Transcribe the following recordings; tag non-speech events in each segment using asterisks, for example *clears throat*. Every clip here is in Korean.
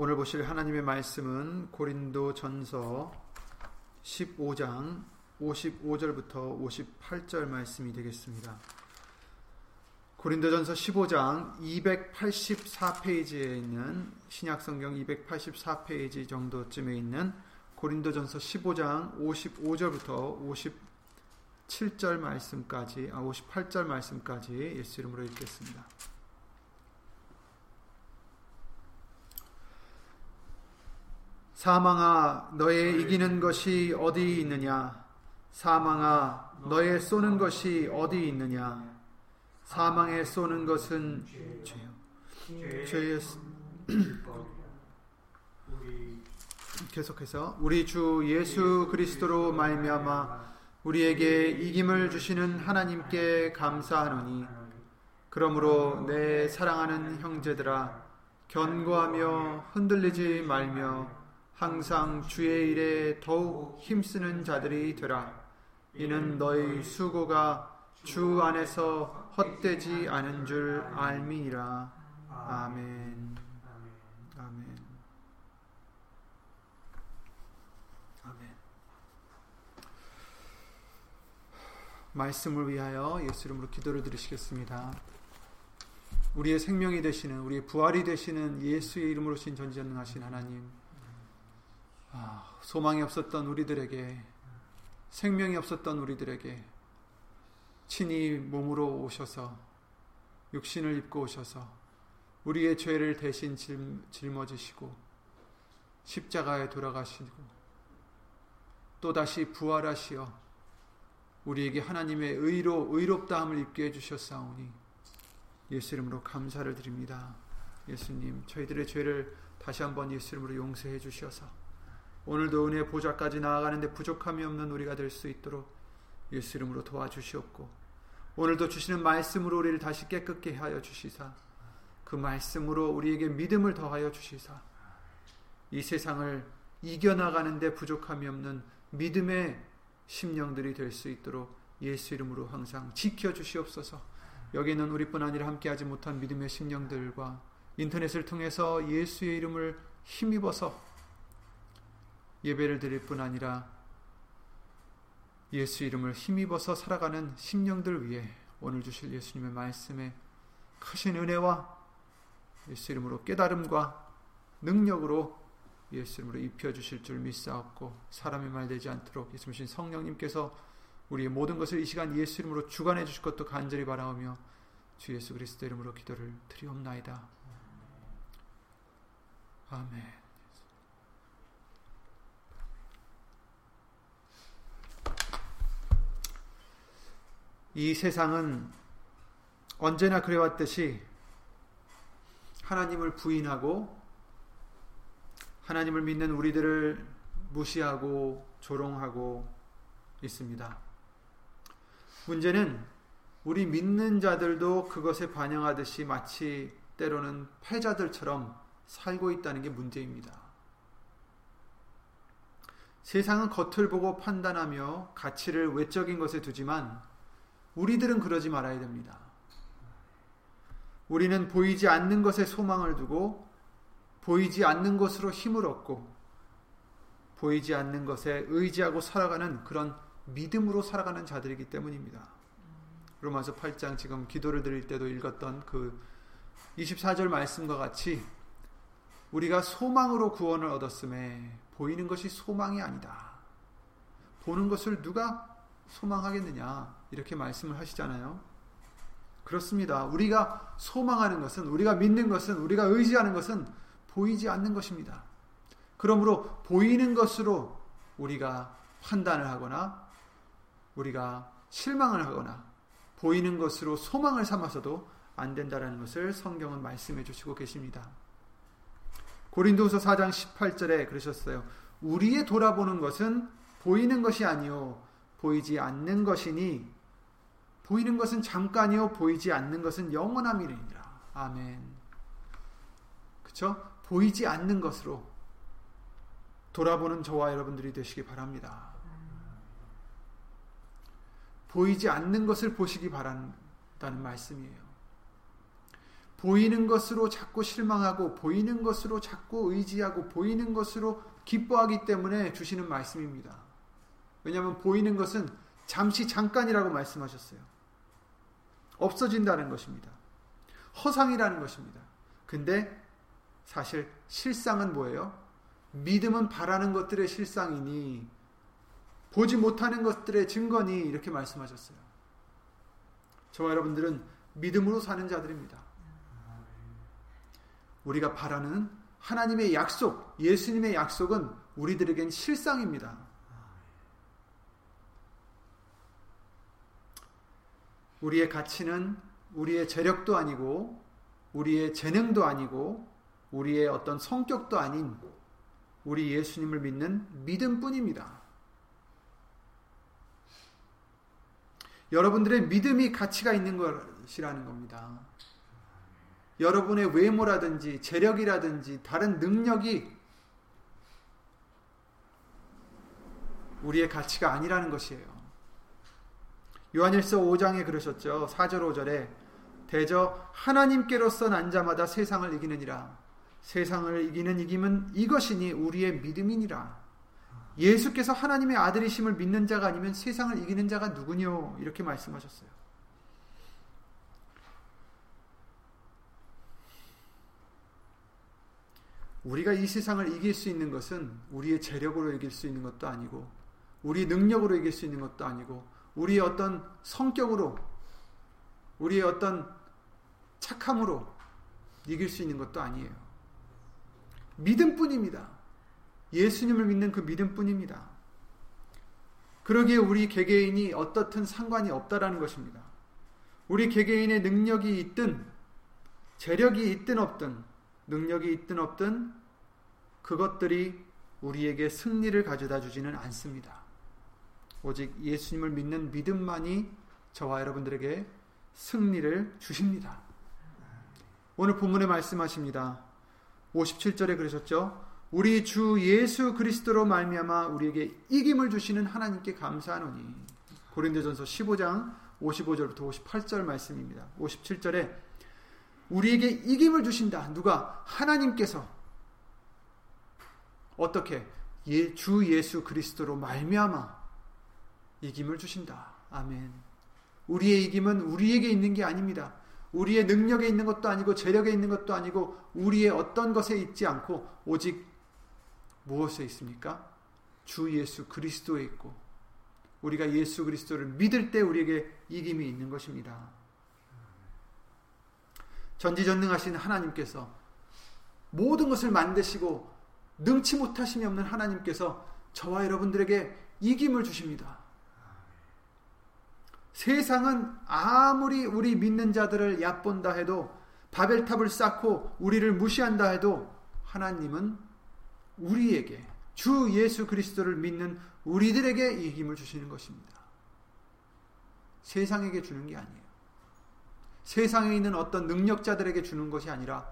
오늘 보실 하나님의 말씀은 고린도 전서 15장 55절부터 58절 말씀이 되겠습니다. 고린도전서 15장 284페이지에 있는 신약성경 284페이지 정도쯤에 있는 고린도전서 15장 55절부터 57절 말씀까지 아 58절 말씀까지 예수 이름으로 읽겠습니다. 사망아 너의 이기는 것이 어디 있느냐? 사망아 너의 쏘는 것이 어디 있느냐? 사망에 쏘는 것은 죄요. 죄의 *clears throat* 계속해서 우리 주 예수 그리스도로 말미암아 우리에게 이김을 주시는 하나님께 감사하노니 그러므로 내 사랑하는 형제들아 견고하며 흔들리지 말며 항상 주의 일에 더욱 힘쓰는 자들이 되라. 이는 너희 수고가 주 안에서 헛되지 않은 줄 알미니라. 아멘. 아멘. 아멘. 말씀을 위하여 예수 이름으로 기도를 드리시겠습니다. 우리의 생명이 되시는 우리의 부활이 되시는 예수의 이름으로 신 전지전능하신 하나님 아, 소망이 없었던 우리들에게 생명이 없었던 우리들에게 친히 몸으로 오셔서 육신을 입고 오셔서 우리의 죄를 대신 짊어지시고 십자가에 돌아가시고 또다시 부활하시어 우리에게 하나님의 의로 의롭다함을 입게 해 주셨사오니 예수 이름으로 감사를 드립니다. 예수님 저희들의 죄를 다시 한번 예수 이름으로 용서해 주셔서 오늘도 은혜 보좌까지 나아가는데 부족함이 없는 우리가 될 수 있도록 예수 이름으로 도와주시옵고 오늘도 주시는 말씀으로 우리를 다시 깨끗게 하여 주시사 그 말씀으로 우리에게 믿음을 더하여 주시사 이 세상을 이겨나가는데 부족함이 없는 믿음의 심령들이 될 수 있도록 예수 이름으로 항상 지켜 주시옵소서. 여기는 우리뿐 아니라 함께하지 못한 믿음의 심령들과 인터넷을 통해서 예수의 이름을 힘입어서 예배를 드릴 뿐 아니라 예수 이름을 힘입어서 살아가는 심령들 위해 오늘 주실 예수님의 말씀에 크신 은혜와 예수 이름으로 깨달음과 능력으로 예수 이름으로 입혀 주실 줄 믿사옵고 사람의 말 되지 않도록 예수님 성령님께서 우리의 모든 것을 이 시간 예수 이름으로 주관해 주실 것도 간절히 바라오며 주 예수 그리스도 이름으로 기도를 드리옵나이다. 아멘. 이 세상은 언제나 그래왔듯이 하나님을 부인하고 하나님을 믿는 우리들을 무시하고 조롱하고 있습니다. 문제는 우리 믿는 자들도 그것에 반영하듯이 마치 때로는 패자들처럼 살고 있다는 게 문제입니다. 세상은 겉을 보고 판단하며 가치를 외적인 것에 두지만 우리들은 그러지 말아야 됩니다. 우리는 보이지 않는 것에 소망을 두고 보이지 않는 것으로 힘을 얻고 보이지 않는 것에 의지하고 살아가는 그런 믿음으로 살아가는 자들이기 때문입니다. 로마서 8장 지금 기도를 드릴 때도 읽었던 그 24절 말씀과 같이 우리가 소망으로 구원을 얻었음에 보이는 것이 소망이 아니다. 보는 것을 누가 소망하겠느냐? 이렇게 말씀을 하시잖아요. 그렇습니다. 우리가 소망하는 것은, 우리가 믿는 것은, 우리가 의지하는 것은 보이지 않는 것입니다. 그러므로 보이는 것으로 우리가 판단을 하거나, 우리가 실망을 하거나, 보이는 것으로 소망을 삼아서도 안 된다는 것을 성경은 말씀해 주시고 계십니다. 고린도서 4장 18절에 그러셨어요. 우리의 돌아보는 것은 보이는 것이 아니요 보이지 않는 것이니 보이는 것은 잠깐이요 보이지 않는 것은 영원함이니라. 아멘. 그렇죠? 보이지 않는 것으로 돌아보는 저와 여러분들이 되시기 바랍니다. 보이지 않는 것을 보시기 바란다는 말씀이에요. 보이는 것으로 자꾸 실망하고 보이는 것으로 자꾸 의지하고 보이는 것으로 기뻐하기 때문에 주시는 말씀입니다. 왜냐하면 보이는 것은 잠시 잠깐이라고 말씀하셨어요. 없어진다는 것입니다. 허상이라는 것입니다. 근데 사실 실상은 뭐예요? 믿음은 바라는 것들의 실상이니 보지 못하는 것들의 증거니 이렇게 말씀하셨어요. 저와 여러분들은 믿음으로 사는 자들입니다. 우리가 바라는 하나님의 약속, 예수님의 약속은 우리들에겐 실상입니다. 우리의 가치는 우리의 재력도 아니고, 우리의 재능도 아니고, 우리의 어떤 성격도 아닌 우리 예수님을 믿는 믿음뿐입니다. 여러분들의 믿음이 가치가 있는 것이라는 겁니다. 여러분의 외모라든지 재력이라든지 다른 능력이 우리의 가치가 아니라는 것이에요. 요한일서 5장에 그러셨죠. 4절 5절에 대저 하나님께로서 난 자마다 세상을 이기느니라. 세상을 이기는 이김은 이것이니 우리의 믿음이니라. 예수께서 하나님의 아들이심을 믿는 자가 아니면 세상을 이기는 자가 누구뇨? 이렇게 말씀하셨어요. 우리가 이 세상을 이길 수 있는 것은 우리의 재력으로 이길 수 있는 것도 아니고 우리 능력으로 이길 수 있는 것도 아니고 우리의 어떤 성격으로 우리의 어떤 착함으로 이길 수 있는 것도 아니에요. 믿음뿐입니다. 예수님을 믿는 그 믿음뿐입니다. 그러기에 우리 개개인이 어떻든 상관이 없다라는 것입니다. 우리 개개인의 능력이 있든 재력이 있든 없든 능력이 있든 없든 그것들이 우리에게 승리를 가져다 주지는 않습니다. 오직 예수님을 믿는 믿음만이 저와 여러분들에게 승리를 주십니다. 오늘 본문에 말씀하십니다. 57절에 그러셨죠? 우리 주 예수 그리스도로 말미암아 우리에게 이김을 주시는 하나님께 감사하노니. 고린도전서 15장 55절부터 58절 말씀입니다. 57절에 우리에게 이김을 주신다. 누가 하나님께서 어떻게 예, 주 예수 그리스도로 말미암아 이김을 주신다. 아멘. 우리의 이김은 우리에게 있는 게 아닙니다. 우리의 능력에 있는 것도 아니고 재력에 있는 것도 아니고 우리의 어떤 것에 있지 않고 오직 무엇에 있습니까? 주 예수 그리스도에 있고 우리가 예수 그리스도를 믿을 때 우리에게 이김이 있는 것입니다. 전지전능하신 하나님께서 모든 것을 만드시고 능치 못하심이 없는 하나님께서 저와 여러분들에게 이김을 주십니다. 세상은 아무리 우리 믿는 자들을 얕본다 해도 바벨탑을 쌓고 우리를 무시한다 해도 하나님은 우리에게 주 예수 그리스도를 믿는 우리들에게 이 힘을 주시는 것입니다. 세상에게 주는 게 아니에요. 세상에 있는 어떤 능력자들에게 주는 것이 아니라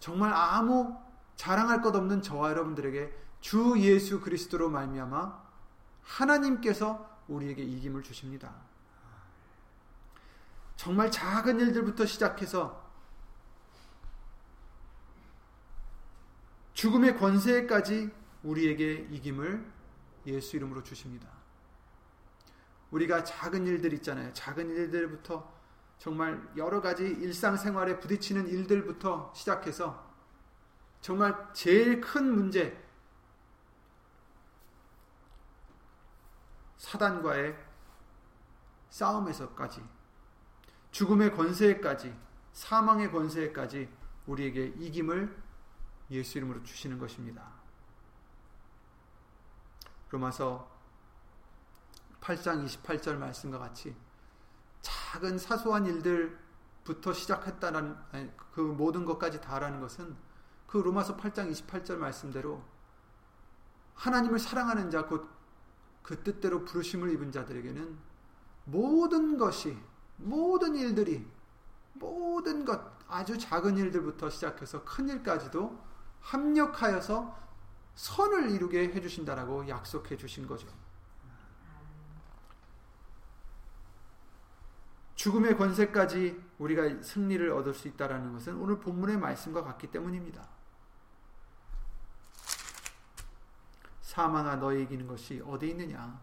정말 아무 자랑할 것 없는 저와 여러분들에게 주 예수 그리스도로 말미암아 하나님께서 우리에게 이김을 주십니다. 정말 작은 일들부터 시작해서 죽음의 권세까지 우리에게 이김을 예수 이름으로 주십니다. 우리가 작은 일들 있잖아요. 작은 일들부터 정말 여러 가지 일상생활에 부딪히는 일들부터 시작해서 정말 제일 큰 문제, 사단과의 싸움에서까지, 죽음의 권세까지, 사망의 권세까지 우리에게 이김을 예수 이름으로 주시는 것입니다. 로마서 8장 28절 말씀과 같이 작은 사소한 일들부터 시작했다는 그 모든 것까지 다라는 것은 그 로마서 8장 28절 말씀대로 하나님을 사랑하는 자, 곧 그 뜻대로 부르심을 입은 자들에게는 모든 것이, 모든 일들이, 모든 것, 아주 작은 일들부터 시작해서 큰 일까지도 합력하여서 선을 이루게 해 주신다라고 약속해 주신 거죠. 죽음의 권세까지 우리가 승리를 얻을 수 있다라는 것은 오늘 본문의 말씀과 같기 때문입니다. 사망아 너의 이기는 것이 어디 있느냐?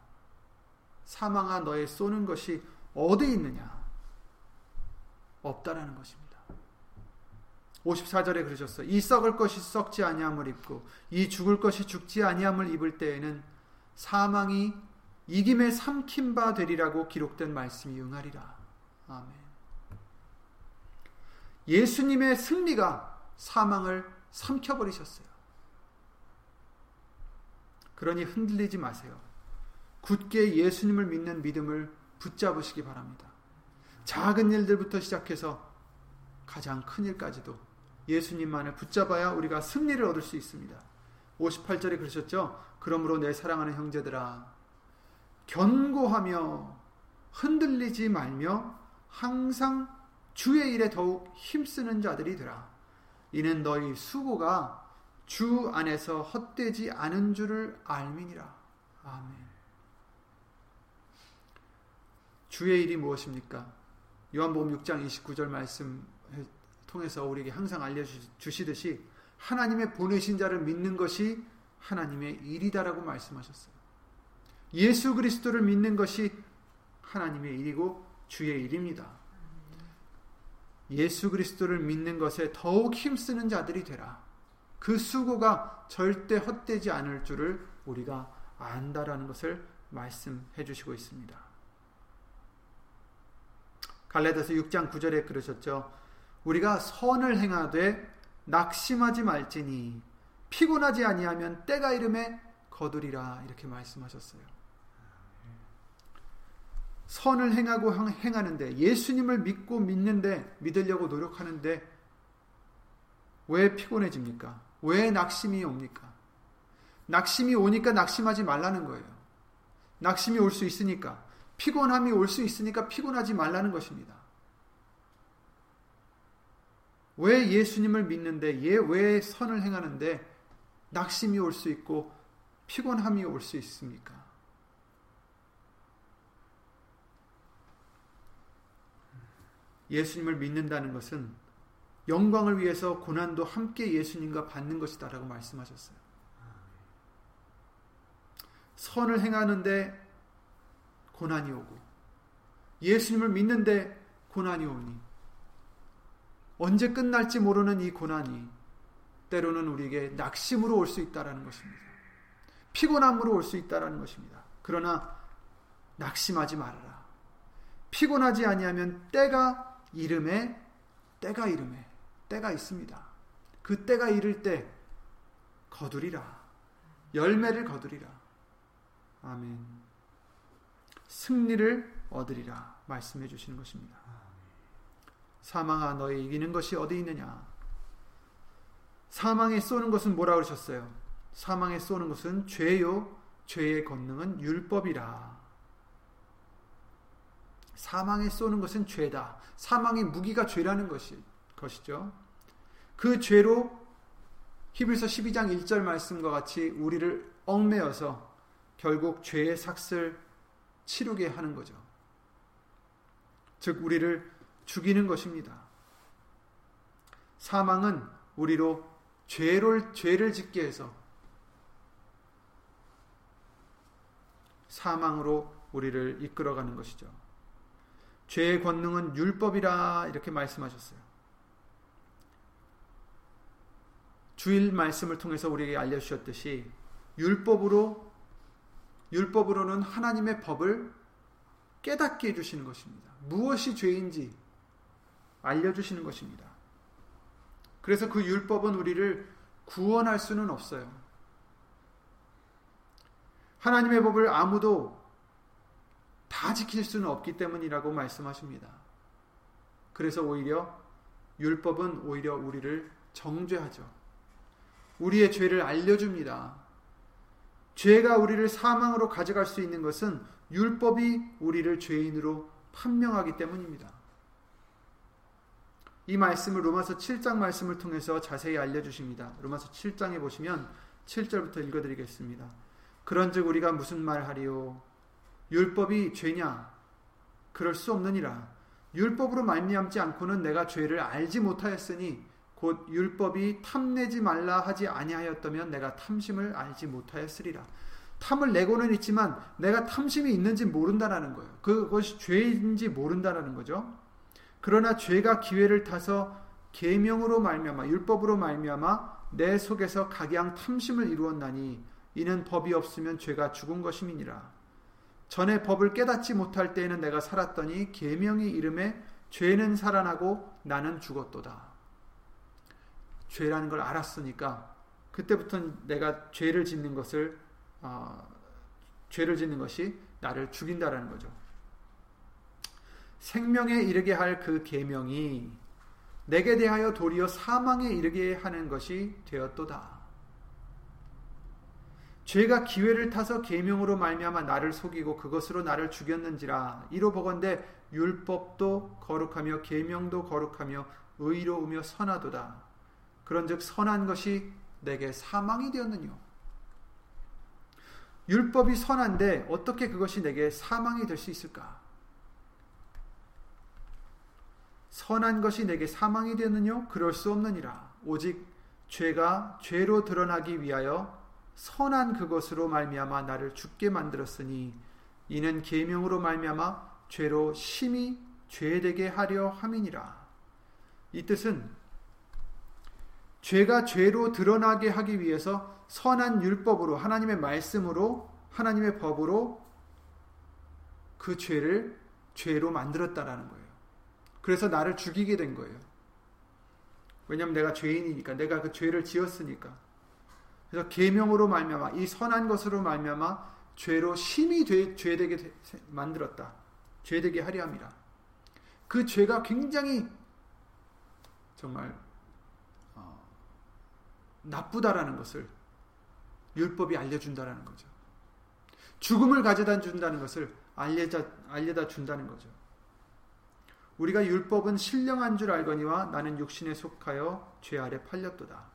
사망아 너의 쏘는 것이 어디 있느냐? 없다라는 것입니다. 54절에 그러셨어요. 이 썩을 것이 썩지 아니함을 입고 이 죽을 것이 죽지 아니함을 입을 때에는 사망이 이김에 삼킨 바 되리라고 기록된 말씀이 응하리라. 아멘. 예수님의 승리가 사망을 삼켜 버리셨어요. 그러니 흔들리지 마세요. 굳게 예수님을 믿는 믿음을 붙잡으시기 바랍니다. 작은 일들부터 시작해서 가장 큰 일까지도 예수님만을 붙잡아야 우리가 승리를 얻을 수 있습니다. 58절에 그러셨죠? 그러므로 내 사랑하는 형제들아 견고하며 흔들리지 말며 항상 주의 일에 더욱 힘쓰는 자들이 되라. 이는 너희 수고가 주 안에서 헛되지 않은 줄을 알미니라. 아멘. 주의 일이 무엇입니까? 요한복음 6장 29절 말씀 통해서 우리에게 항상 알려주시듯이 하나님의 보내신 자를 믿는 것이 하나님의 일이다라고 말씀하셨어요. 예수 그리스도를 믿는 것이 하나님의 일이고 주의 일입니다. 예수 그리스도를 믿는 것에 더욱 힘쓰는 자들이 되라. 그 수고가 절대 헛되지 않을 줄을 우리가 안다라는 것을 말씀해 주시고 있습니다. 갈라디아서 6장 9절에 그러셨죠. 우리가 선을 행하되 낙심하지 말지니 피곤하지 아니하면 때가 이름에 거두리라 이렇게 말씀하셨어요. 선을 행하고 행하는데 예수님을 믿고 믿는데 믿으려고 노력하는데 왜 피곤해집니까? 왜 낙심이 옵니까? 낙심이 오니까 낙심하지 말라는 거예요. 낙심이 올 수 있으니까 피곤함이 올 수 있으니까 피곤하지 말라는 것입니다. 왜 예수님을 믿는데 왜 선을 행하는데 낙심이 올 수 있고 피곤함이 올 수 있습니까? 예수님을 믿는다는 것은 영광을 위해서 고난도 함께 예수님과 받는 것이다라고 말씀하셨어요. 선을 행하는데 고난이 오고 예수님을 믿는데 고난이 오니 언제 끝날지 모르는 이 고난이 때로는 우리에게 낙심으로 올 수 있다라는 것입니다. 피곤함으로 올 수 있다라는 것입니다. 그러나 낙심하지 말아라. 피곤하지 아니하면 때가 이름에 때가 이름에 때가 있습니다. 그 때가 이를 때 거두리라. 열매를 거두리라. 아멘. 승리를 얻으리라 말씀해 주시는 것입니다. 사망아 너의 이기는 것이 어디 있느냐? 사망에 쏘는 것은 뭐라 그러셨어요? 사망에 쏘는 것은 죄요. 죄의 권능은 율법이라. 사망에 쏘는 것은 죄다. 사망의 무기가 죄라는 것이, 것이죠. 그 죄로 히브리서 12장 1절 말씀과 같이 우리를 얽매어서 결국 죄의 삭슬 치르게 하는 거죠. 즉 우리를 죽이는 것입니다. 사망은 우리로 죄를, 죄를 짓게 해서 사망으로 우리를 이끌어가는 것이죠. 죄의 권능은 율법이라 이렇게 말씀하셨어요. 주일 말씀을 통해서 우리에게 알려주셨듯이 율법으로 율법으로는 하나님의 법을 깨닫게 해주시는 것입니다. 무엇이 죄인지 알려주시는 것입니다. 그래서 그 율법은 우리를 구원할 수는 없어요. 하나님의 법을 아무도 다 지킬 수는 없기 때문이라고 말씀하십니다. 그래서 오히려 율법은 오히려 우리를 정죄하죠. 우리의 죄를 알려줍니다. 죄가 우리를 사망으로 가져갈 수 있는 것은 율법이 우리를 죄인으로 판명하기 때문입니다. 이 말씀을 로마서 7장 말씀을 통해서 자세히 알려주십니다. 로마서 7장에 보시면 7절부터 읽어드리겠습니다. 그런즉 우리가 무슨 말하리요? 율법이 죄냐? 그럴 수 없느니라. 율법으로 말미암지 않고는 내가 죄를 알지 못하였으니 곧 율법이 탐내지 말라 하지 아니하였다면 내가 탐심을 알지 못하였으리라. 탐을 내고는 있지만 내가 탐심이 있는지 모른다라는 거예요. 그것이 죄인지 모른다라는 거죠. 그러나 죄가 기회를 타서 계명으로 말미암아 율법으로 말미암아 내 속에서 각양 탐심을 이루었나니 이는 법이 없으면 죄가 죽은 것임이니라. 전에 법을 깨닫지 못할 때에는 내가 살았더니 계명이 이름에 죄는 살아나고 나는 죽었도다. 죄라는 걸 알았으니까 그때부터 내가 죄를 짓는 것을 어, 죄를 짓는 것이 나를 죽인다라는 거죠. 생명에 이르게 할 그 계명이 내게 대하여 도리어 사망에 이르게 하는 것이 되었도다. 죄가 기회를 타서 계명으로 말미암아 나를 속이고 그것으로 나를 죽였는지라 이로 보건대 율법도 거룩하며 계명도 거룩하며 의로우며 선하도다. 그런즉 선한 것이 내게 사망이 되었느뇨. 율법이 선한데 어떻게 그것이 내게 사망이 될 수 있을까? 선한 것이 내게 사망이 되느뇨? 그럴 수 없느니라. 오직 죄가 죄로 드러나기 위하여 선한 그것으로 말미암아 나를 죽게 만들었으니 이는 계명으로 말미암아 죄로 심히 죄되게 하려 함이니라. 이 뜻은 죄가 죄로 드러나게 하기 위해서 선한 율법으로 하나님의 말씀으로 하나님의 법으로 그 죄를 죄로 만들었다라는 거예요. 그래서 나를 죽이게 된 거예요. 왜냐하면 내가 죄인이니까 내가 그 죄를 지었으니까. 그래서 계명으로 말미암아 이 선한 것으로 말미암아 죄로 심히 죄되게 만들었다. 죄되게 하려 함이라. 그 죄가 굉장히 정말 나쁘다라는 것을 율법이 알려준다라는 거죠. 죽음을 가져다 준다는 것을 알려다, 알려다 준다는 거죠. 우리가 율법은 신령한 줄 알거니와 나는 육신에 속하여 죄 아래 팔렸도다.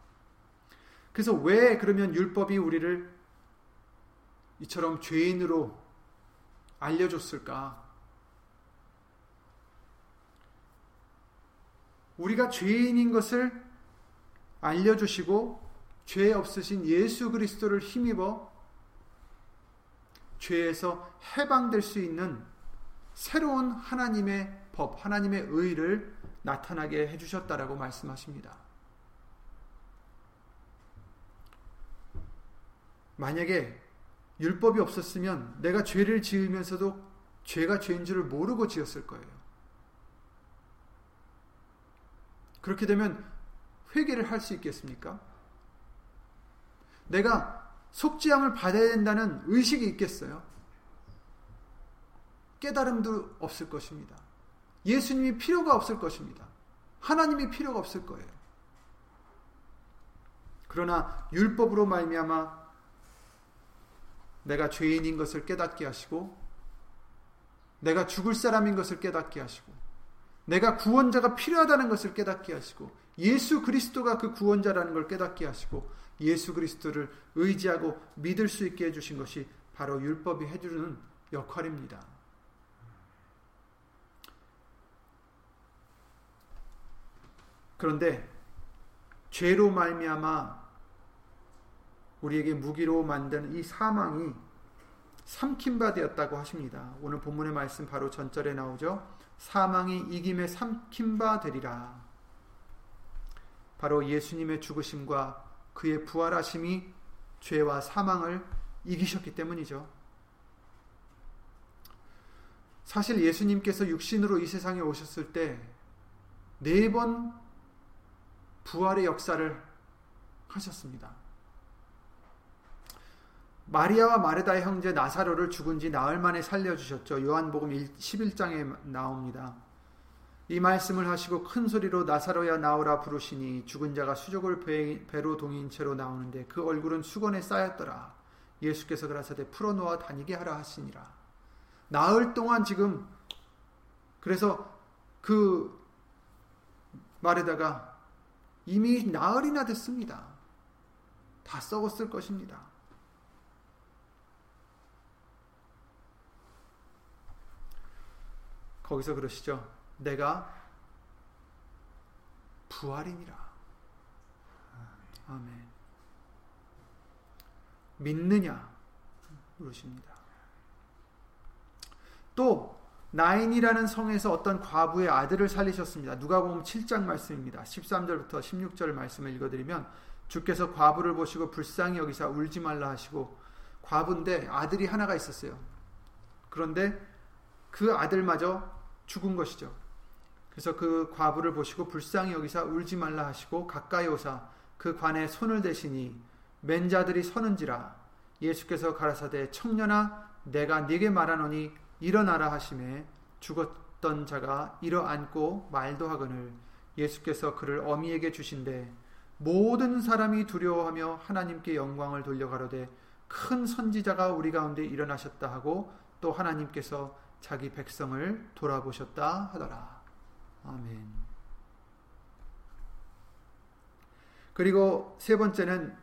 그래서 왜 그러면 율법이 우리를 이처럼 죄인으로 알려줬을까? 우리가 죄인인 것을 알려주시고 죄 없으신 예수 그리스도를 힘입어 죄에서 해방될 수 있는 새로운 하나님의 법, 하나님의 의를 나타나게 해주셨다라고 말씀하십니다. 만약에 율법이 없었으면 내가 죄를 지으면서도 죄가 죄인 줄을 모르고 지었을 거예요. 그렇게 되면 회개를 할 수 있겠습니까? 내가 속죄함을 받아야 된다는 의식이 있겠어요? 깨달음도 없을 것입니다. 예수님이 필요가 없을 것입니다. 하나님이 필요가 없을 거예요. 그러나 율법으로 말미암아 내가 죄인인 것을 깨닫게 하시고 내가 죽을 사람인 것을 깨닫게 하시고 내가 구원자가 필요하다는 것을 깨닫게 하시고 예수 그리스도가 그 구원자라는 걸 깨닫게 하시고 예수 그리스도를 의지하고 믿을 수 있게 해주신 것이 바로 율법이 해주는 역할입니다. 그런데 죄로 말미암아 우리에게 무기로 만든 이 사망이 삼킨 바 되었다고 하십니다. 오늘 본문의 말씀 바로 전절에 나오죠. 사망이 이김에 삼킨 바 되리라. 바로 예수님의 죽으심과 그의 부활하심이 죄와 사망을 이기셨기 때문이죠. 사실 예수님께서 육신으로 이 세상에 오셨을 때 네 번 부활의 역사를 하셨습니다. 마리아와 마르다의 형제 나사로를 죽은 지 나흘 만에 살려주셨죠. 요한복음 11장에 나옵니다. 이 말씀을 하시고 큰 소리로 나사로야 나오라 부르시니 죽은 자가 수족을 배, 로 동인 채로 나오는데 그 얼굴은 수건에 쌓였더라. 예수께서 그라사대 풀어놓아 다니게 하라 하시니라. 나흘 동안 지금 그래서 그 말에다가 이미 나흘이나 됐습니다. 다 썩었을 것입니다. 거기서 그러시죠. 내가 부활이니라. 아멘. 믿느냐 물으십니다. 또 나인이라는 성에서 어떤 과부의 아들을 살리셨습니다. 누가복음 7장 말씀입니다. 13절부터 16절 말씀을 읽어드리면 주께서 과부를 보시고 불쌍히 여기사 울지 말라 하시고 과부인데 아들이 하나가 있었어요. 그런데 그 아들마저 죽은 것이죠. 그래서 그 과부를 보시고 불쌍히 여기사 울지 말라 하시고 가까이 오사 그 관에 손을 대시니 맨자들이 서는지라 예수께서 가라사대 청년아 내가 네게 말하노니 일어나라 하심에 죽었던 자가 일어앉고 말도 하거늘 예수께서 그를 어미에게 주신대 모든 사람이 두려워하며 하나님께 영광을 돌려가로되 큰 선지자가 우리 가운데 일어나셨다 하고 또 하나님께서 자기 백성을 돌아보셨다 하더라. 아멘. 그리고 세 번째는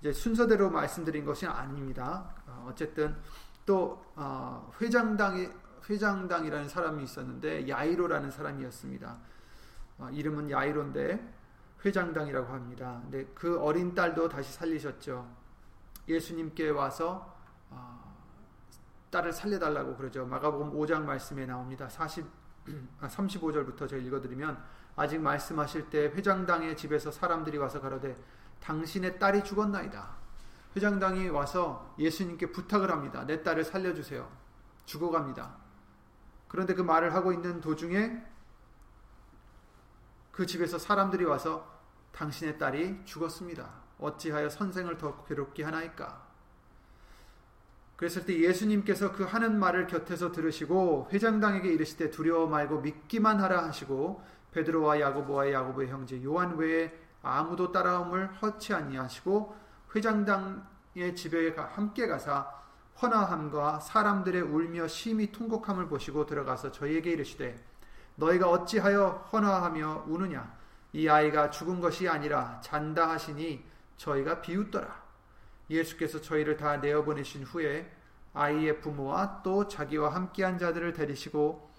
이제 순서대로 말씀드린 것이 아닙니다. 어, 어쨌든 또 어, 회장당이 회장당이라는 사람이 있었는데 야이로라는 사람이었습니다. 어, 이름은 야이로인데 회장당이라고 합니다. 근데 그 어린 딸도 다시 살리셨죠. 예수님께 와서 딸을 살려달라고 그러죠. 마가복음 5장 말씀에 나옵니다. 40 35절부터 *clears throat* 아, 제가 읽어드리면 아직 말씀하실 때 회장당의 집에서 사람들이 와서 가로되 당신의 딸이 죽었나이다. 회장당이 와서 예수님께 부탁을 합니다. 내 딸을 살려주세요. 죽어갑니다. 그런데 그 말을 하고 있는 도중에 그 집에서 사람들이 와서 당신의 딸이 죽었습니다. 어찌하여 선생을 더 괴롭게 하나이까? 그랬을 때 예수님께서 그 하는 말을 곁에서 들으시고 회장당에게 이르시되 두려워 말고 믿기만 하라 하시고 베드로와 야고보와 야고보의 형제 요한 외에 아무도 따라옴을 허치 아니하시고 회장당의 집에 함께 가사 헌화함과 사람들의 울며 심히 통곡함을 보시고 들어가서 저희에게 이르시되 너희가 어찌하여 헌화하며 우느냐? 이 아이가 죽은 것이 아니라 잔다 하시니 저희가 비웃더라 예수께서 저희를 다 내어 보내신 후에 아이의 부모와 또 자기와 함께한 자들을 데리시고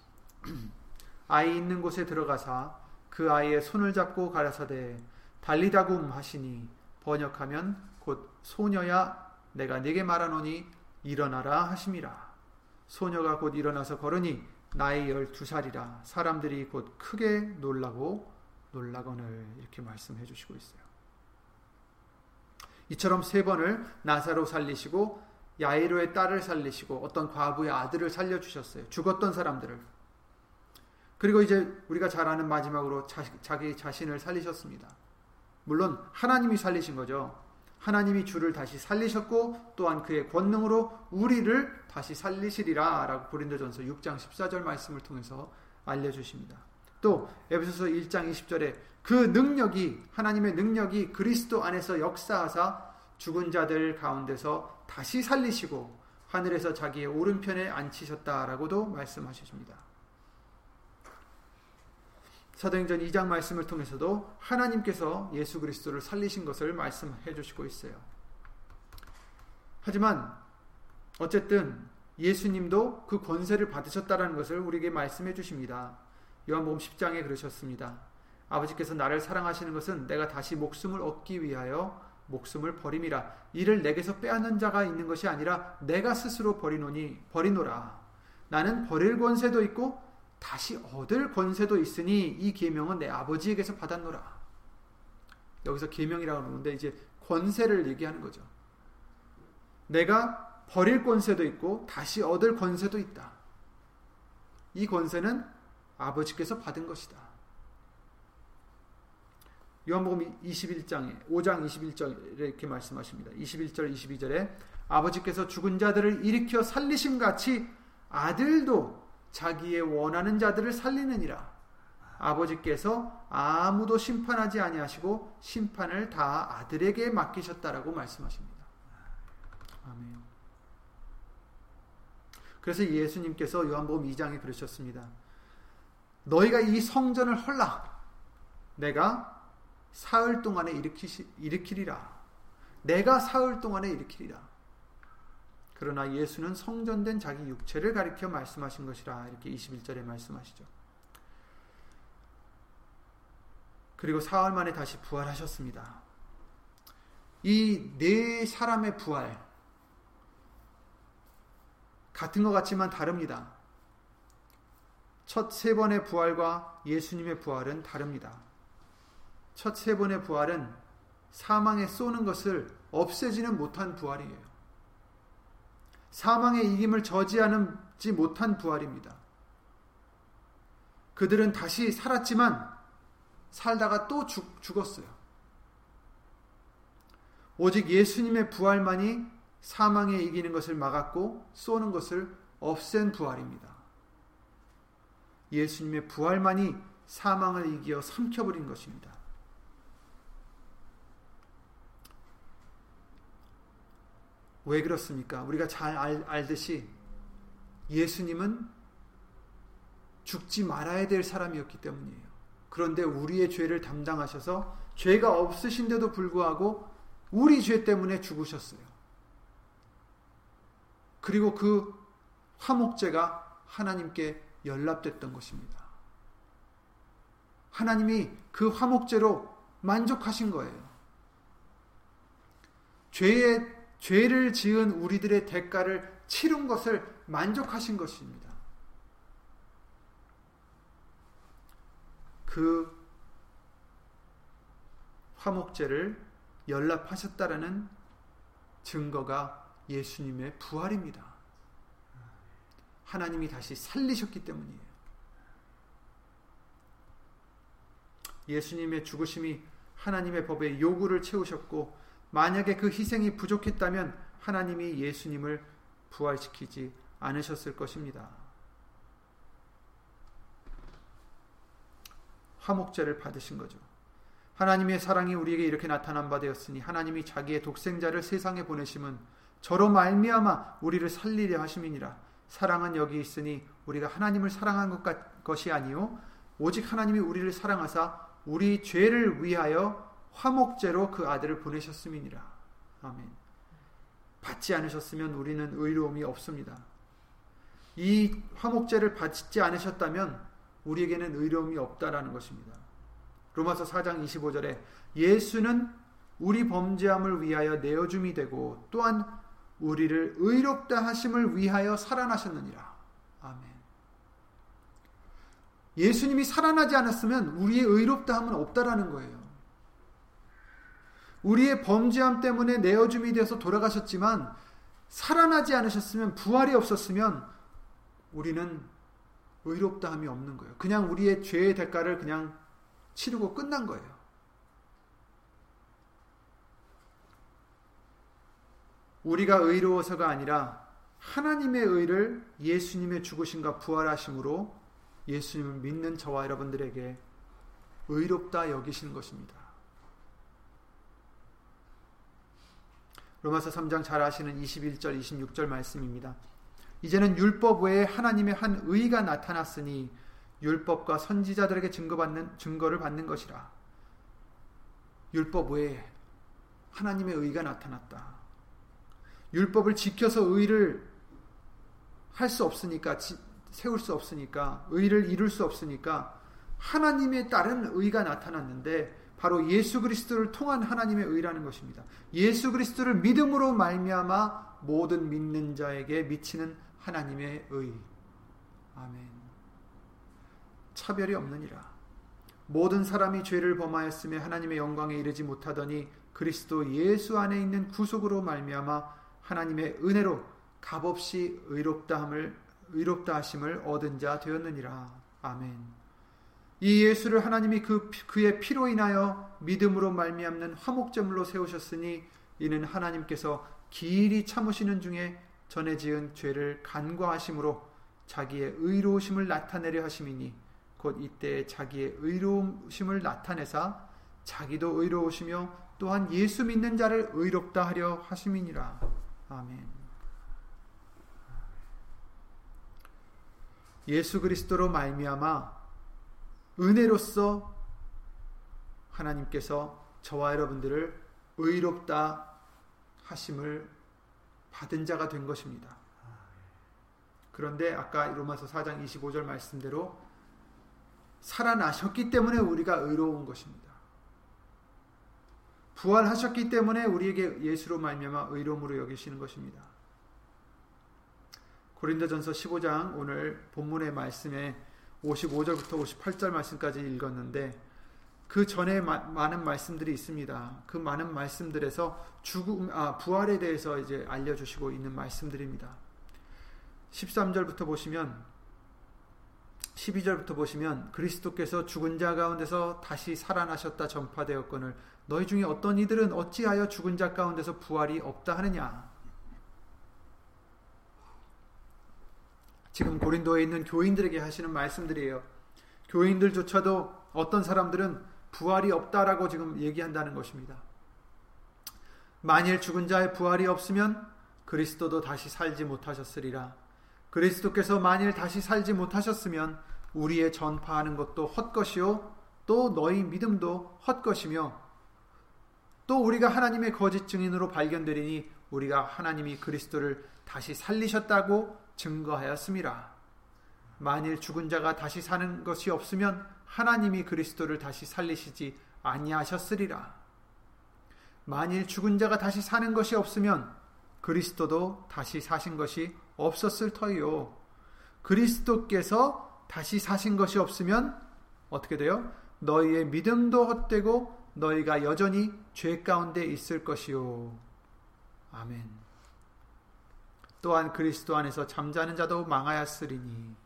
*clears throat* 아이 있는 곳에 들어가사 그 아이의 손을 잡고 가라사대 달리다굼 하시니 번역하면 곧 소녀야 내가 네게 말하노니 일어나라 하심이라 소녀가 곧 일어나서 걸으니 나이 열두 살이라 사람들이 곧 크게 놀라고 놀라거늘 이렇게 말씀해 주시고 있어요. 이처럼 세 번을 나사로 살리시고 야이로의 딸을 살리시고 어떤 과부의 아들을 살려 주셨어요. 죽었던 사람들을. 그리고 이제 우리가 잘 아는 마지막으로 자, 자기 자신을 살리셨습니다. 물론 하나님이 살리신 거죠. 하나님이 주를 다시 살리셨고 또한 그의 권능으로 우리를 다시 살리시리라 라고 고린도전서 6장 14절 말씀을 통해서 알려주십니다. 또 에베소서 1장 20절에 그 능력이 하나님의 능력이 그리스도 안에서 역사하사 죽은 자들 가운데서 다시 살리시고 하늘에서 자기의 오른편에 앉히셨다라고도 말씀하십니다. 사도행전 2장 말씀을 통해서도 하나님께서 예수 그리스도를 살리신 것을 말씀해 주시고 있어요. 하지만 어쨌든 예수님도 그 권세를 받으셨다라는 것을 우리에게 말씀해 주십니다. 요한복음 10장에 그러셨습니다. 아버지께서 나를 사랑하시는 것은 내가 다시 목숨을 얻기 위하여 목숨을 버림이라. 이를 내게서 빼앗는 자가 있는 것이 아니라 내가 스스로 버리노니 버리노라. 나는 버릴 권세도 있고 다시 얻을 권세도 있으니 이 계명은 내 아버지에게서 받았노라. 여기서 계명이라고 하는데 이제 권세를 얘기하는 거죠. 내가 버릴 권세도 있고 다시 얻을 권세도 있다. 이 권세는 아버지께서 받은 것이다 요한복음 21장에 5장 21절에 이렇게 말씀하십니다. 21절 22절에 아버지께서 죽은 자들을 일으켜 살리심 같이 아들도 자기의 원하는 자들을 살리느니라. 아버지께서 아무도 심판하지 아니하시고 심판을 다 아들에게 맡기셨다라고 말씀하십니다. 아멘. 그래서 예수님께서 요한복음 2장에 그러셨습니다. 너희가 이 성전을 헐라. 내가 사흘 동안에 일으키시, 일으키리라. 내가 사흘 동안에 일으키리라. 그러나 예수는 성전된 자기 육체를 가리켜 말씀하신 것이라 이렇게 21절에 말씀하시죠. 그리고 사흘 만에 다시 부활하셨습니다. 이 네 사람의 부활 같은 것 같지만 다릅니다. 첫 세 번의 부활과 예수님의 부활은 다릅니다. 첫 세 번의 부활은 사망에 쏘는 것을 없애지는 못한 부활이에요. 사망의 이김을 저지하지 못한 부활입니다. 그들은 다시 살았지만 살다가 또 죽, 죽었어요. 오직 예수님의 부활만이 사망에 이기는 것을 막았고 쏘는 것을 없앤 부활입니다. 예수님의 부활만이 사망을 이기어 삼켜버린 것입니다. 왜 그렇습니까? 우리가 잘 알, 알듯이 예수님은 죽지 말아야 될 사람이었기 때문이에요. 그런데 우리의 죄를 담당하셔서 죄가 없으신데도 불구하고 우리 죄 때문에 죽으셨어요. 그리고 그 화목제가 하나님께 연락됐던 것입니다. 하나님이 그 화목제로 만족하신 거예요. 죄의 죄를 지은 우리들의 대가를 치른 것을 만족하신 것입니다. 그 화목제를 연락하셨다라는 증거가 예수님의 부활입니다. 하나님이 다시 살리셨기 때문이에요. 예수님의 죽으심이 하나님의 법의 요구를 채우셨고 만약에 그 희생이 부족했다면 하나님이 예수님을 부활시키지 않으셨을 것입니다. 화목제를 받으신 거죠. 하나님의 사랑이 우리에게 이렇게 나타난 바 되었으니 하나님이 자기의 독생자를 세상에 보내심은 저로 말미암아 우리를 살리려 하심이니라. 사랑은 여기 있으니 우리가 하나님을 사랑한 것이 아니요 오직 하나님이 우리를 사랑하사 우리 죄를 위하여 화목제로 그 아들을 보내셨음이니라. 아멘. 받지 않으셨으면 우리는 의로움이 없습니다. 이 화목제를 받지 않으셨다면 우리에게는 의로움이 없다라는 것입니다. 로마서 4장 25절에 예수는 우리 범죄함을 위하여 내어줌이 되고 또한 우리를 의롭다 하심을 위하여 살아나셨느니라. 아멘. 예수님이 살아나지 않았으면 우리의 의롭다 함은 없다라는 거예요. 우리의 범죄함 때문에 내어줌이 되어서 돌아가셨지만 살아나지 않으셨으면 부활이 없었으면 우리는 의롭다함이 없는 거예요. 그냥 우리의 죄의 대가를 그냥 치르고 끝난 거예요. 우리가 의로워서가 아니라 하나님의 의를 예수님의 죽으심과 부활하심으로 예수님을 믿는 저와 여러분들에게 의롭다 여기시는 것입니다. 로마서 3장 잘 아시는 21절 26절 말씀입니다. 이제는 율법 외에 하나님의 한 의가 나타났으니 율법과 선지자들에게 증거받는 증거를 받는 것이라. 율법 외에 하나님의 의가 나타났다. 율법을 지켜서 의를 할 수 없으니까 세울 수 없으니까 의를 이룰 수 없으니까 하나님에 따른 의가 나타났는데 바로 예수 그리스도를 통한 하나님의 의라는 것입니다. 예수 그리스도를 믿음으로 말미암아 모든 믿는 자에게 미치는 하나님의 의. 아멘. 차별이 없느니라. 모든 사람이 죄를 범하였으며 하나님의 영광에 이르지 못하더니 그리스도 예수 안에 있는 구속으로 말미암아 하나님의 은혜로 값없이 의롭다 함을 의롭다 하심을 얻은 자 되었느니라. 아멘. 이 예수를 하나님이 그 그의 피로 인하여 믿음으로 말미암는 화목제물로 세우셨으니 이는 하나님께서 길이 참으시는 중에 전에 지은 죄를 간과하심으로 자기의 의로우심을 나타내려 하심이니 곧 이때 자기의 의로우심을 나타내사 자기도 의로우시며 또한 예수 믿는 자를 의롭다 하려 하심이니라. 아멘. 예수 그리스도로 말미암아 은혜로서 하나님께서 저와 여러분들을 의롭다 하심을 받은 자가 된 것입니다. 그런데 아까 로마서 4장 25절 말씀대로 살아나셨기 때문에 우리가 의로운 것입니다. 부활하셨기 때문에 우리에게 예수로 말미암아 의로움으로 여기시는 것입니다. 고린도전서 15장 오늘 본문의 말씀에 55절부터 58절 말씀까지 읽었는데 그 전에 마, 많은 말씀들이 있습니다. 그 많은 말씀들에서 죽음 아 부활에 대해서 이제 알려 주시고 있는 말씀들입니다. 13절부터 보시면 12절부터 보시면 그리스도께서 죽은 자 가운데서 다시 살아나셨다 전파되었거늘 너희 중에 어떤 이들은 어찌하여 죽은 자 가운데서 부활이 없다 하느냐 지금 고린도에 있는 교인들에게 하시는 말씀들이에요. 교인들조차도 어떤 사람들은 부활이 없다라고 지금 얘기한다는 것입니다. 만일 죽은 자의 부활이 없으면 그리스도도 다시 살지 못하셨으리라. 그리스도께서 만일 다시 살지 못하셨으면 우리의 전파하는 것도 헛것이요 또 너희 믿음도 헛것이며 또 우리가 하나님의 거짓 증인으로 발견되리니 우리가 하나님이 그리스도를 다시 살리셨다고 증거하였습니다. 만일 죽은 자가 다시 사는 것이 없으면 하나님이 그리스도를 다시 살리시지 아니하셨으리라. 만일 죽은 자가 다시 사는 것이 없으면 그리스도도 다시 사신 것이 없었을 터이요. 그리스도께서 다시 사신 것이 없으면 어떻게 돼요? 너희의 믿음도 헛되고 너희가 여전히 죄 가운데 있을 것이요. 아멘. 또한 그리스도 안에서 잠자는 자도 망하였으리니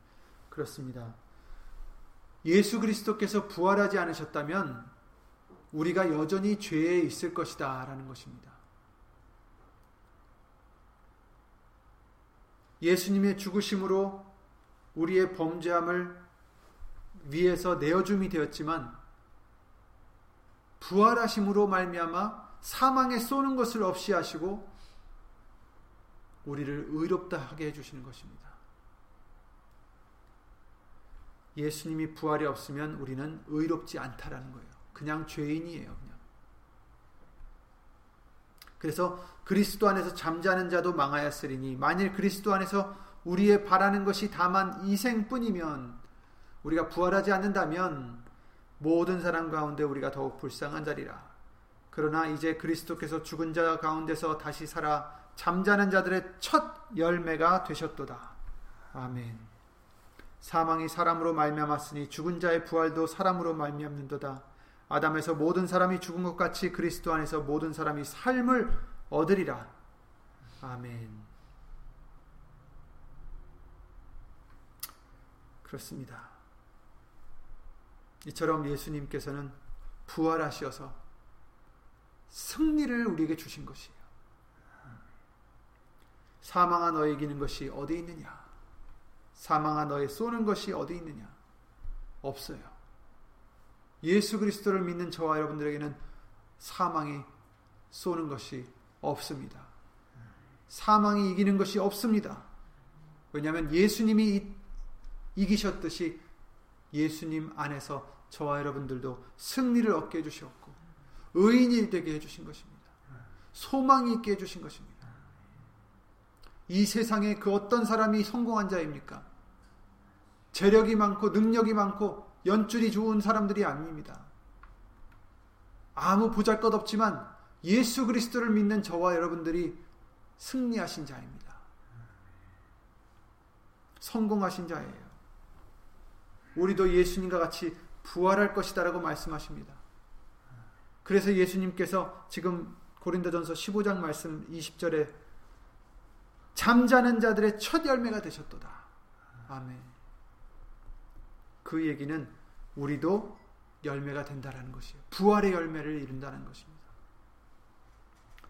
그렇습니다. 예수 그리스도께서 부활하지 않으셨다면 우리가 여전히 죄에 있을 것이다 라는 것입니다. 예수님의 죽으심으로 우리의 범죄함을 위에서 내어줌이 되었지만 부활하심으로 말미암아 사망에 쏘는 것을 없이 하시고 우리를 의롭다 하게 해주시는 것입니다. 예수님이 부활이 없으면 우리는 의롭지 않다라는 거예요. 그냥 죄인이에요. 그냥. 그래서 그리스도 안에서 잠자는 자도 망하였으리니 만일 그리스도 안에서 우리의 바라는 것이 다만 이 생뿐이면 우리가 부활하지 않는다면 모든 사람 가운데 우리가 더욱 불쌍한 자리라. 그러나 이제 그리스도께서 죽은 자 가운데서 다시 살아 잠자는 자들의 첫 열매가 되셨도다. 아멘. 사망이 사람으로 말미암았으니 죽은 자의 부활도 사람으로 말미암는도다. 아담에서 모든 사람이 죽은 것 같이 그리스도 안에서 모든 사람이 삶을 얻으리라. 아멘. 그렇습니다. 이처럼 예수님께서는 부활하시어서 승리를 우리에게 주신 것이에요. 사망아 너의 이기는 것이 어디 있느냐? 사망아 너의 쏘는 것이 어디 있느냐? 없어요. 예수 그리스도를 믿는 저와 여러분들에게는 사망이 쏘는 것이 없습니다. 사망이 이기는 것이 없습니다. 왜냐하면 예수님이 이기셨듯이 예수님 안에서 저와 여러분들도 승리를 얻게 해주셨고 의인이 되게 해주신 것입니다. 소망이 있게 해주신 것입니다. 이 세상에 그 어떤 사람이 성공한 자입니까? 재력이 많고 능력이 많고 연줄이 좋은 사람들이 아닙니다. 아무 보잘 것 없지만 예수 그리스도를 믿는 저와 여러분들이 승리하신 자입니다. 성공하신 자예요. 우리도 예수님과 같이 부활할 것이다라고 말씀하십니다. 그래서 예수님께서 지금 고린도전서 15장 말씀 20절에 잠자는 자들의 첫 열매가 되셨도다. 아멘. 그 얘기는 우리도 열매가 된다라는 것이에요. 부활의 열매를 이룬다는 것입니다.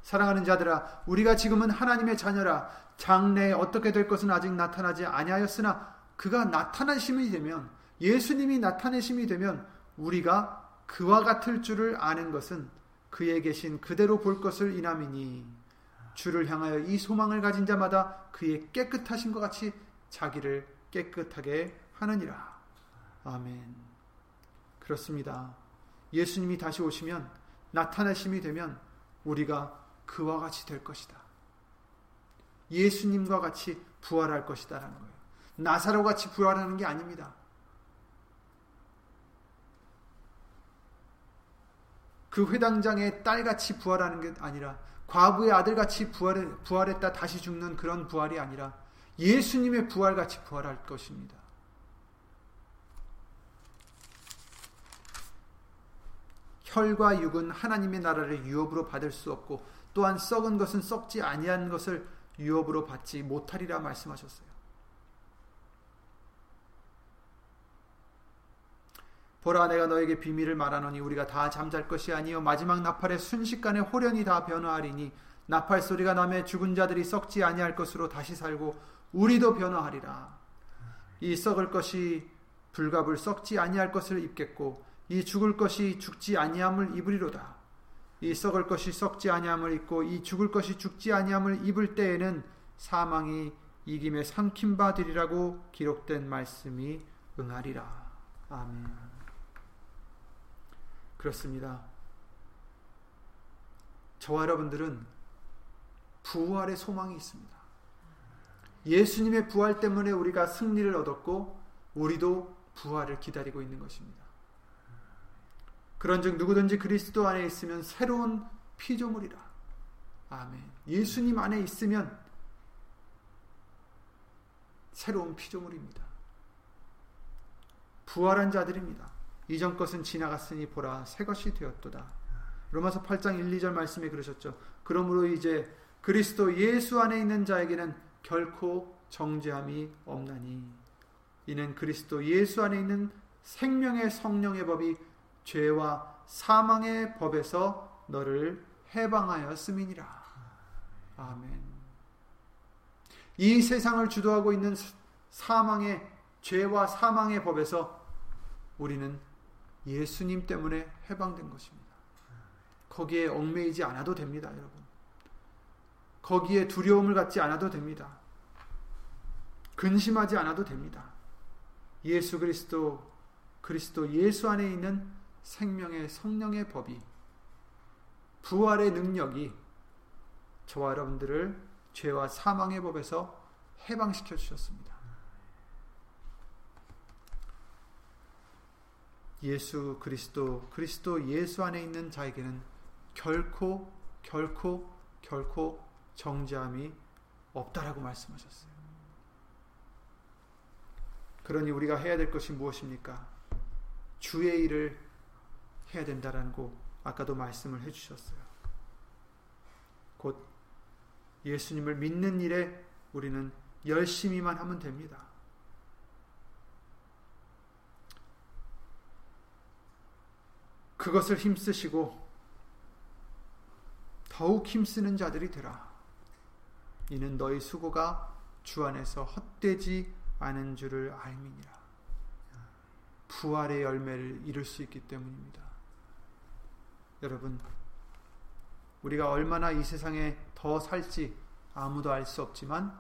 사랑하는 자들아, 우리가 지금은 하나님의 자녀라. 장래에 어떻게 될 것은 아직 나타나지 아니하였으나 그가 나타나심이 되면 예수님이 나타내심이 되면 우리가 그와 같을 줄을 아는 것은 그에 계신 그대로 볼 것을 인함이니 주를 향하여 이 소망을 가진 자마다 그의 깨끗하신 것 같이 자기를 깨끗하게 하느니라. 아멘. 그렇습니다. 예수님이 다시 오시면 나타나심이 되면 우리가 그와 같이 될 것이다. 예수님과 같이 부활할 것이다라는 거예요. 나사로 같이 부활하는 게 아닙니다. 그 회당장의 딸같이 부활하는 게 아니라 과부의 아들같이 부활, 부활 했다 다시 죽는 그런 부활이 아니라 예수님의 부활같이 부활할 것입니다. 혈과 육은 하나님의 나라를 유업으로 받을 수 없고 또한 썩은 것은 썩지 아니한 것을 유업으로 받지 못하리라 말씀하셨어요. 보라 내가 너에게 비밀을 말하노니 우리가 다 잠잘 것이 아니요 마지막 나팔의 순식간에 호련히 다 변화하리니 나팔 소리가 남에 죽은 자들이 썩지 아니할 것으로 다시 살고 우리도 변화하리라. 이 썩을 것이 불갑을 썩지 아니할 것을 입겠고 이 죽을 것이 죽지 아니함을 입으리로다. 이 썩을 것이 썩지 아니함을 입고 이 죽을 것이 죽지 아니함을 입을 때에는 사망이 이김에 삼킨 바 되리라고 기록된 말씀이 응하리라. 아멘 그렇습니다. 저와 여러분들은 부활의 소망이 있습니다. 예수님의 부활 때문에 우리가 승리를 얻었고 우리도 부활을 기다리고 있는 것입니다. 그런즉 누구든지 그리스도 안에 있으면 새로운 피조물이라. 아멘. 예수님 안에 있으면 새로운 피조물입니다. 부활한 자들입니다. 이전 것은 지나갔으니 보라 새 것이 되었도다. 로마서 8장 1, 2절 말씀에 그러셨죠. 그러므로 이제 그리스도 예수 안에 있는 자에게는 결코 정죄함이 없나니 이는 그리스도 예수 안에 있는 생명의 성령의 법이 죄와 사망의 법에서 너를 해방하였음이니라. 아멘. 이 세상을 주도하고 있는 사망의 죄와 사망의 법에서 우리는 예수님 때문에 해방된 것입니다. 거기에 얽매이지 않아도 됩니다, 여러분. 거기에 두려움을 갖지 않아도 됩니다. 근심하지 않아도 됩니다. 예수 그리스도, 그리스도 예수 안에 있는 생명의 성령의 법이, 부활의 능력이 저와 여러분들을 죄와 사망의 법에서 해방시켜 주셨습니다. 예수 그리스도 그리스도 예수 안에 있는 자에게는 결코 결코 결코 정죄함이 없다라고 말씀하셨어요. 그러니 우리가 해야 될 것이 무엇입니까? 주의 일을 해야 된다라고 아까도 말씀을 해 주셨어요. 곧 예수님을 믿는 일에 우리는 열심히만 하면 됩니다. 그것을 힘쓰시고 더욱 힘쓰는 자들이 되라. 이는 너희 수고가 주 안에서 헛되지 않은 줄을 알미니라. 부활의 열매를 이룰 수 있기 때문입니다. 여러분, 우리가 얼마나 이 세상에 더 살지 아무도 알 수 없지만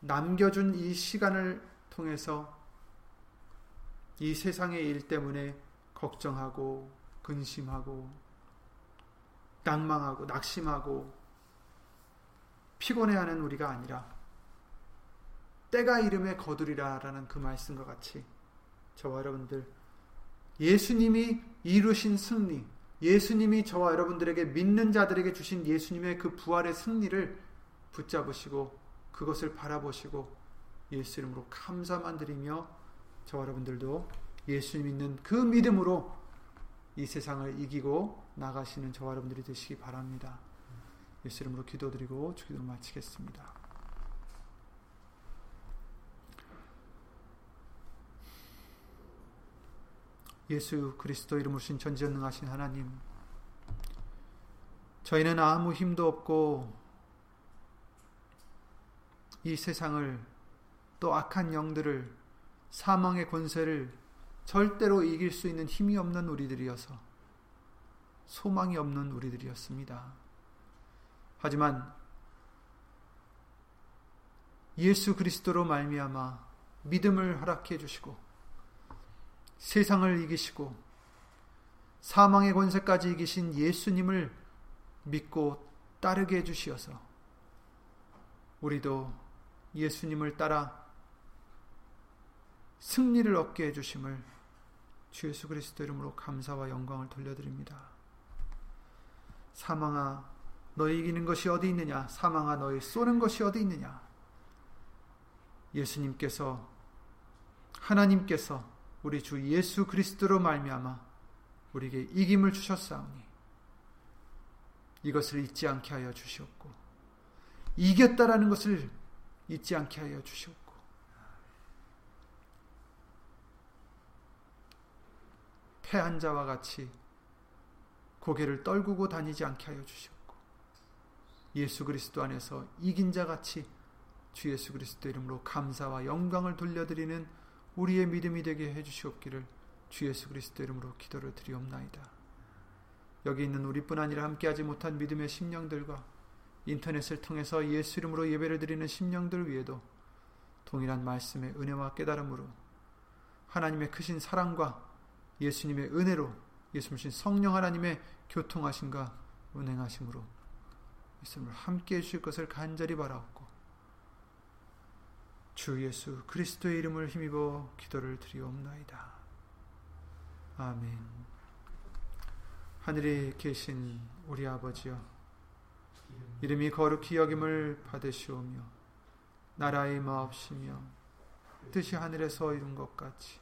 남겨준 이 시간을 통해서 이 세상의 일 때문에 걱정하고 근심하고 낭망하고 낙심하고 피곤해하는 우리가 아니라 때가 이름에 거두리라라는 그 말씀과 같이 저와 여러분들 예수님이 이루신 승리, 예수님이 저와 여러분들에게 믿는 자들에게 주신 예수님의 그 부활의 승리를 붙잡으시고 그것을 바라보시고 예수 이름으로 감사만 드리며 저와 여러분들도 예수 믿는 그 믿음으로 이 세상을 이기고 나가시는 저와 여러분들이 되시기 바랍니다. 예수 이름으로 기도드리고 주기도를 마치겠습니다. 예수 그리스도 이름으로 신 전지전능하신 하나님 저희는 아무 힘도 없고 이 세상을 또 악한 영들을 사망의 권세를 절대로 이길 수 있는 힘이 없는 우리들이어서 소망이 없는 우리들이었습니다. 하지만 예수 그리스도로 말미암아 믿음을 허락해 주시고 세상을 이기시고 사망의 권세까지 이기신 예수님을 믿고 따르게 해 주시어서 우리도 예수님을 따라 승리를 얻게 해 주심을 주 예수 그리스도 이름으로 감사와 영광을 돌려드립니다. 사망아 너희 이기는 것이 어디 있느냐 사망아 너희 쏘는 것이 어디 있느냐 예수님께서 하나님께서 우리 주 예수 그리스도로 말미암아 우리에게 이김을 주셨사오니 이것을 잊지 않게 하여 주시옵고 이겼다라는 것을 잊지 않게 하여 주시옵고 패한 자와 같이 고개를 떨구고 다니지 않게 하여 주시옵고 예수 그리스도 안에서 이긴 자 같이 주 예수 그리스도 이름으로 감사와 영광을 돌려드리는 우리의 믿음이 되게 해 주시옵기를 주 예수 그리스도 이름으로 기도를 드리옵나이다. 여기 있는 우리뿐 아니라 함께하지 못한 믿음의 심령들과 인터넷을 통해서 예수 이름으로 예배를 드리는 심령들 위에도 동일한 말씀의 은혜와 깨달음으로 하나님의 크신 사랑과 예수님의 은혜로 예수님 성령 하나님의 교통하심과 운행하심으로 예수님을 함께 해주실 것을 간절히 바라옵고 주 예수 그리스도의 이름을 힘입어 기도를 드리옵나이다. 아멘 하늘에 계신 우리 아버지여 이름이 거룩히 여김을 받으시오며 나라의 마옵시며 뜻이 하늘에서 이룬 것 같이